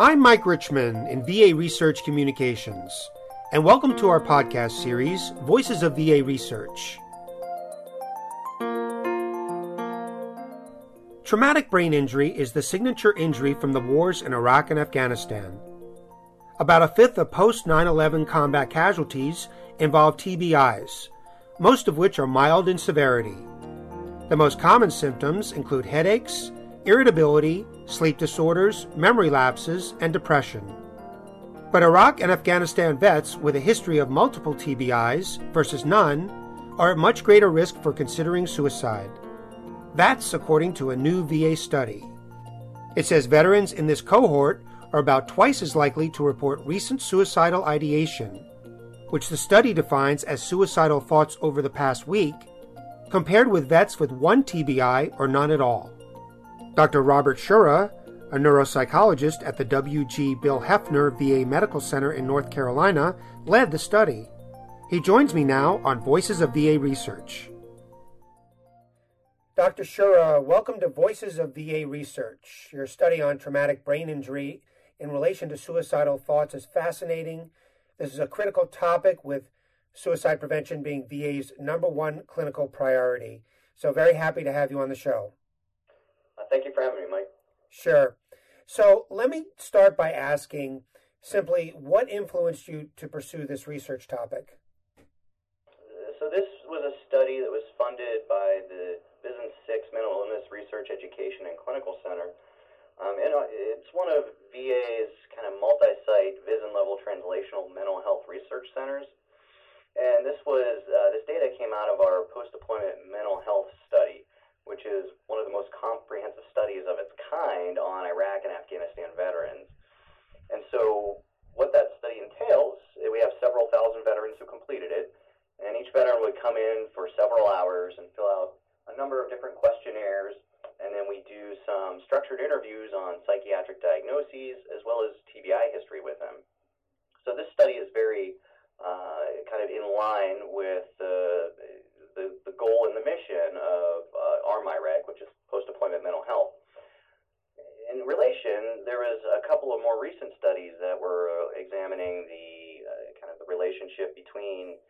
I'm Mike Richman in VA Research Communications, and welcome to our podcast series, Voices of VA Research. Traumatic brain injury is the signature injury from the wars in Iraq and Afghanistan. About a fifth of post 9 11 combat casualties involve TBIs, most of which are mild in severity. The most common symptoms include headaches, irritability, sleep disorders, memory lapses, and depression. But Iraq and Afghanistan vets with a history of multiple TBIs versus none are at much greater risk for considering suicide. That's according to a new VA study. It says veterans in this cohort are about twice as likely to report recent suicidal ideation, which the study defines as suicidal thoughts over the past week, compared with vets with one TBI or none at all. Dr. Robert Shura, a neuropsychologist at the W.G. Bill Hefner VA Medical Center in North Carolina, led the study. He joins me now on Voices of VA Research. Dr. Shura, welcome to Voices of VA Research. Your study on traumatic brain injury in relation to suicidal thoughts is fascinating. This is a critical topic with suicide prevention being VA's number one clinical priority. So, very happy to have you on the show. Uh, thank you for having me, Mike. Sure. So let me start by asking simply what influenced you to pursue this research topic? So this was a study that was funded by the VISN 6 Mental Illness Research Education and Clinical Center. Um, and uh, it's one of VA's kind of multi-site VISN level translational mental health research centers. And this was uh, this data came out of our post-deployment mental health study which is one of the most comprehensive studies of its kind on Iraq and Afghanistan veterans. And so, what that study entails, we have several thousand veterans who completed it, and each veteran would come in for several hours and fill out a number of different questionnaires, and then we do some structured interviews on psychiatric diagnoses as well as TBI history with them. So, this study is very uh, kind of in line with the the, the goal and the mission of uh, our MIRECC, which is post-deployment mental health. In relation, there was a couple of more recent studies that were uh, examining the uh, kind of the relationship between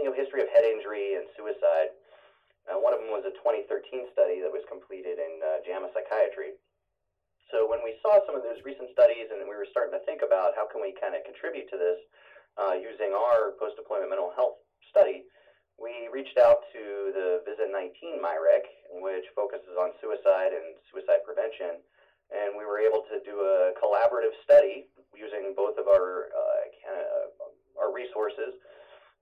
you know history of head injury and suicide. Uh, one of them was a 2013 study that was completed in uh, JAMA Psychiatry. So when we saw some of those recent studies and we were starting to think about how can we kind of contribute to this uh, using our post-deployment mental health study, we reached out to the VISN 19 MIRECC, which focuses on suicide and suicide prevention, and we were able to do a collaborative study using both of our uh, our resources,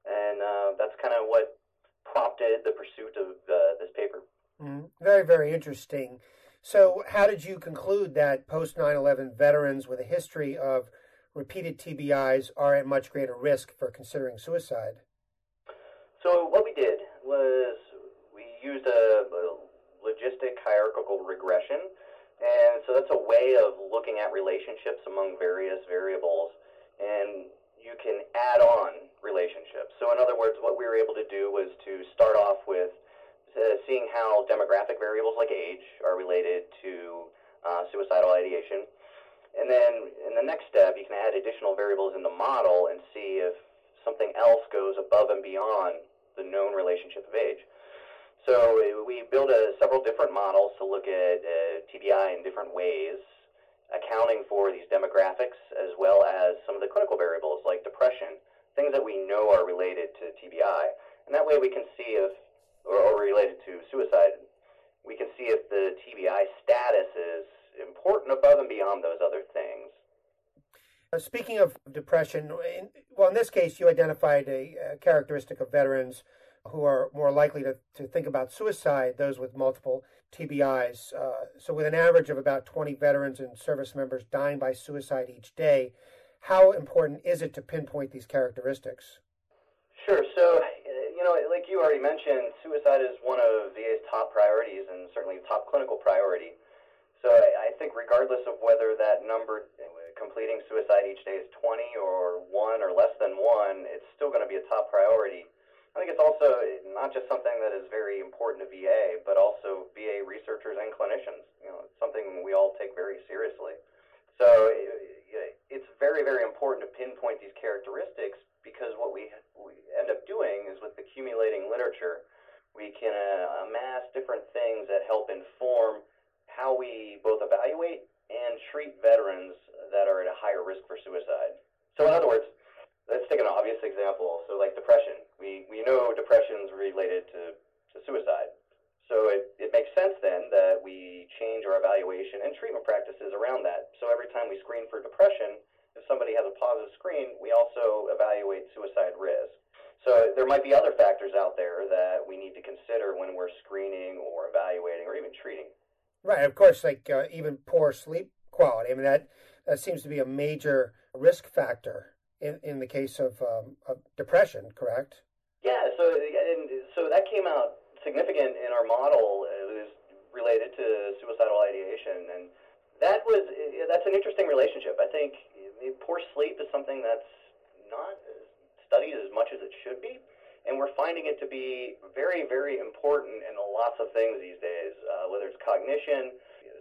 and uh, that's kind of what prompted the pursuit of uh, this paper. Mm, very, very interesting. So, how did you conclude that post 9 11 veterans with a history of repeated TBIs are at much greater risk for considering suicide? So what we did was we used a, a logistic hierarchical regression, and so that's a way of looking at relationships among various variables, and you can add on relationships. So in other words, what we were able to do was to start off with uh, seeing how demographic variables like age are related to uh, suicidal ideation. And then in the next step, you can add additional variables in the model and see if something else goes above and beyond the known relationship of age. So we built a, several different models to look at uh, TBI in different ways, accounting for these demographics as well as some of the clinical variables like depression, things that we know are related to TBI. And that way we can see if, or, or related to suicide, we can see if the TBI status is important above and beyond those other things. Uh, speaking of depression, in, well, in this case, you identified a, a, characteristic of veterans who are more likely to, to think about suicide, those with multiple TBIs. Uh, so, with an average of about 20 veterans and service members dying by suicide each day, how important is it to pinpoint these characteristics? Sure. So, you know, like you already mentioned, suicide is one of VA's top priorities and certainly top clinical priority. So I, think regardless of whether that number completing suicide each day is 20 or 1 or less than 1, it's still going to be a top priority. I think it's also not just something that is very important to VA, but also VA researchers and clinicians. You know, it's something we all take very seriously. So it's very, very important to pinpoint these characteristics because what we, we end up doing is with accumulating literature, we can uh, amass different things that help inform how we both evaluate and treat veterans that are at a higher risk for suicide. So, in other words, let's take an obvious example. So, like depression, we, we know depression is related to, to suicide. So, it, it makes sense then that we change our evaluation and treatment practices around that. So, every time we screen for depression, if somebody has a positive screen, we also evaluate suicide risk. So there might be other factors out there that we need to consider when we're screening or evaluating or even treating. Right, of course, like uh, even poor sleep quality. I mean, that, that seems to be a major risk factor in, in the case of, um, of depression, correct? Yeah, so, and so that came out significant in our model. It was related to suicidal ideation. And that was, that's an interesting relationship. I think poor sleep is something that's not studied as much as it should be. And we're finding it to be very, very important in lots of things these days, uh, whether it's cognition,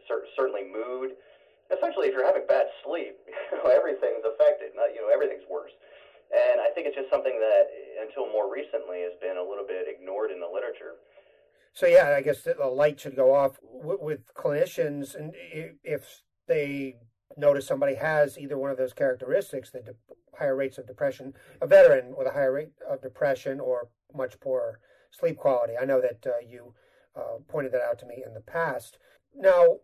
cer- certainly mood. Essentially, if you're having bad sleep, you know, everything's affected. Not, you know, everything's worse. And I think it's just something that, until more recently, has been a little bit ignored in the literature. So yeah, I guess the light should go off with, with clinicians, and if they notice somebody has either one of those characteristics, the de- higher rates of depression, a veteran with a higher rate of depression or much poorer sleep quality. I know that uh, you uh, pointed that out to me in the past. Now,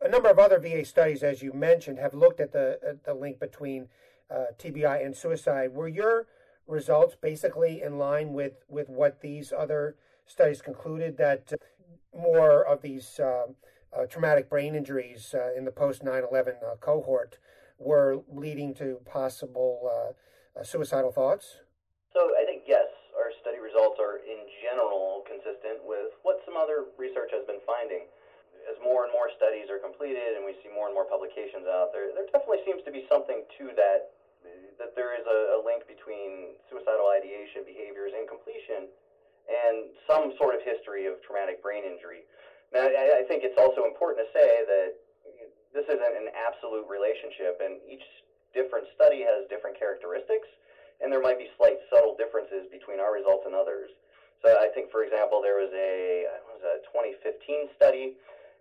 a number of other VA studies, as you mentioned, have looked at the at the link between uh, TBI and suicide. Were your results basically in line with with what these other studies concluded that more of these um, uh, traumatic brain injuries uh, in the post 9 11 uh, cohort were leading to possible uh, uh, suicidal thoughts? So I think, yes, our study results are in general consistent with what some other research has been finding. As more and more studies are completed and we see more and more publications out there, there definitely seems to be something to that, that there is a, a link between suicidal ideation behaviors and completion and some sort of history of traumatic brain injury. Now, I, I think it's also important to say that this isn't an absolute relationship, and each different study has different characteristics, and there might be slight subtle differences between our results and others. So I think, for example, there was a, was a 2015 study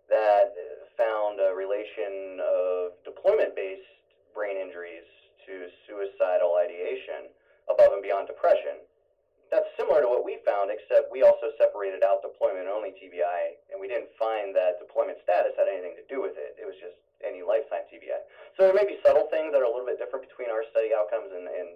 that found a relation of deployment-based brain injuries to suicidal ideation above and beyond depression that's similar to what we found, except we also separated out deployment only TBI, and we that deployment status had anything to do with it. It was just any lifetime TBI. So there may be subtle things that are a little bit different between our study outcomes and, and,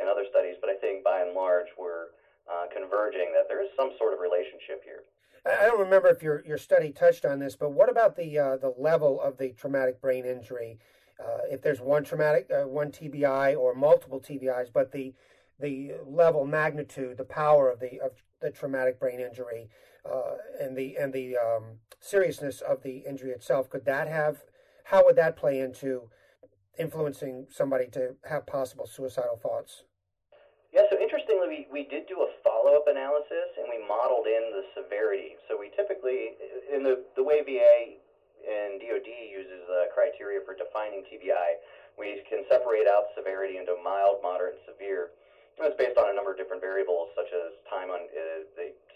and other studies, but I think by and large we're uh, converging that there is some sort of relationship here. I don't remember if your, your study touched on this, but what about the uh, the level of the traumatic brain injury? Uh, if there's one traumatic, uh, one TBI or multiple TBIs, but the the level, magnitude, the power of the of the traumatic brain injury, uh, and the and the um, seriousness of the injury itself. Could that have? How would that play into influencing somebody to have possible suicidal thoughts? Yeah, so interestingly, we, we did do a follow up analysis and we modeled in the severity. So we typically, in the, the way VA and DoD uses the criteria for defining TBI, we can separate out severity into mild, moderate, and severe. It's based on a number of different variables, such as time on uh,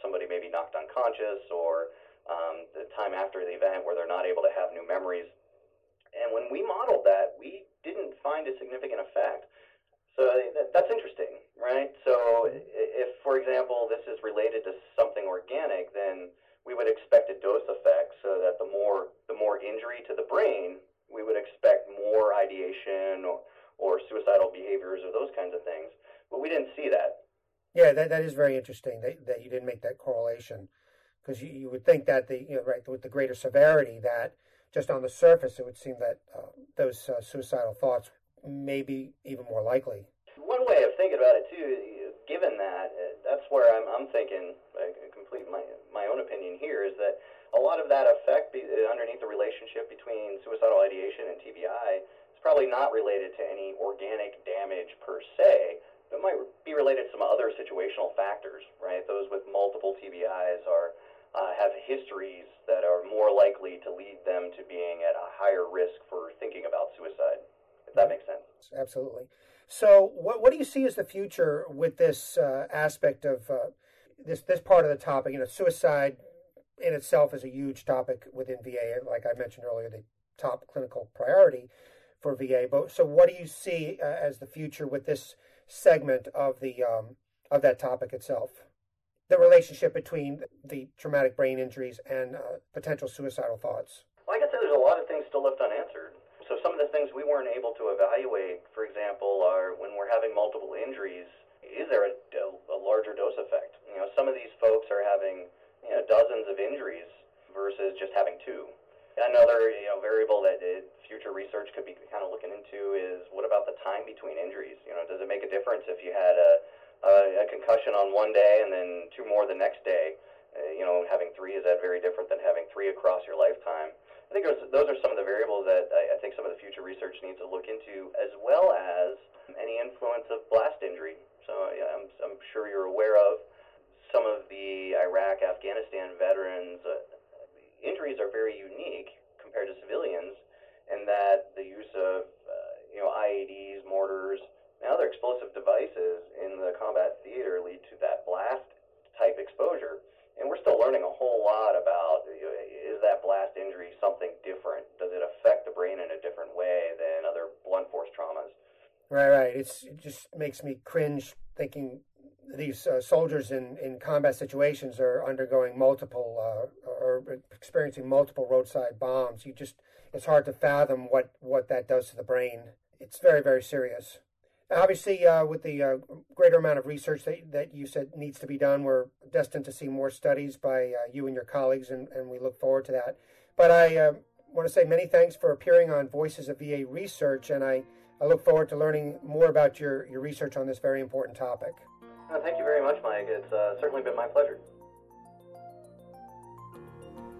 somebody may be knocked unconscious, or um, the time after the event where they're not able to have new memories. And when we modeled that, we didn't find a significant effect. So that, that's interesting, right? So if, for example, this is related to something organic, then we would expect a dose effect, so that the more the more injury to the brain, we would expect more ideation or, or suicidal behaviors or those kinds of things but we didn't see that. Yeah, that, that is very interesting that, that you didn't make that correlation because you, you would think that the you know right with the greater severity that just on the surface it would seem that uh, those uh, suicidal thoughts may be even more likely. One way of thinking about it too, given that, that's where I'm, I'm thinking. I complete my my own opinion here is that a lot of that effect be, underneath the relationship between suicidal ideation and TBI is probably not related to any organic damage per se, it might be related to some other situational factors, right? Those with multiple TBIs are uh, have histories that are more likely to lead them to being at a higher risk for thinking about suicide. If that makes sense. Absolutely. So, what what do you see as the future with this uh, aspect of uh, this this part of the topic? You know, suicide in itself is a huge topic within VA. Like I mentioned earlier, the top clinical priority for VA. But so, what do you see uh, as the future with this segment of the um, of that topic itself? The relationship between the traumatic brain injuries and uh, potential suicidal thoughts. Well, I guess there's a lot of things still left unanswered. So some of the things we weren't able to evaluate, for example, are when we're having multiple injuries, is there a, a larger dose effect? You know, some of these folks are having you know, dozens of injuries versus just having two. Another you know variable that future research could be kind of looking into is what about the time between injuries? You know, does it make a difference if you had a a, a concussion on one day and then two more the next day? Uh, you know, having three is that very different than having three across your lifetime? I think those, are some of the variables that I, I think some of the future research needs to look into, as well as any influence of blast injury. So yeah, I'm, I'm sure you're aware of some of the Iraq, Afghanistan veterans. Uh, injuries are very unique compared to civilians, in that the use of uh, you know IEDs, mortars, and other explosive devices in the combat theater lead to that blast type exposure. And we're still learning a whole lot about you know, is that blast injury something different? Does it affect the brain in a different way than other blunt force traumas? Right, right. It's, it just makes me cringe thinking these uh, soldiers in, in combat situations are undergoing multiple uh, experiencing multiple roadside bombs. You just it's hard to fathom what what that does to the brain. It's very very serious. Obviously, uh, with the uh, greater amount of research that, that you said needs to be done, we're destined to see more studies by uh, you and your colleagues, and, and we look forward to that. But I uh, want to say many thanks for appearing on Voices of VA Research, and I, I look forward to learning more about your, your research on this very important topic. Uh, thank you very much, Mike. It's uh, certainly been my pleasure.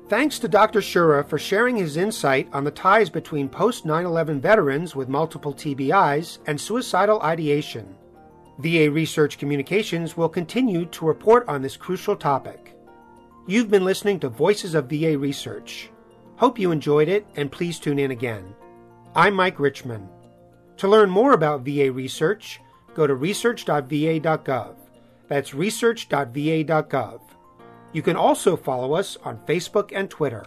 Thanks to Dr. Shura for sharing his insight on the ties between post 9 11 veterans with multiple TBIs and suicidal ideation. VA Research Communications will continue to report on this crucial topic. You've been listening to Voices of VA Research. Hope you enjoyed it and please tune in again. I'm Mike Richman. To learn more about VA research, go to research.va.gov. That's research.va.gov. You can also follow us on Facebook and Twitter.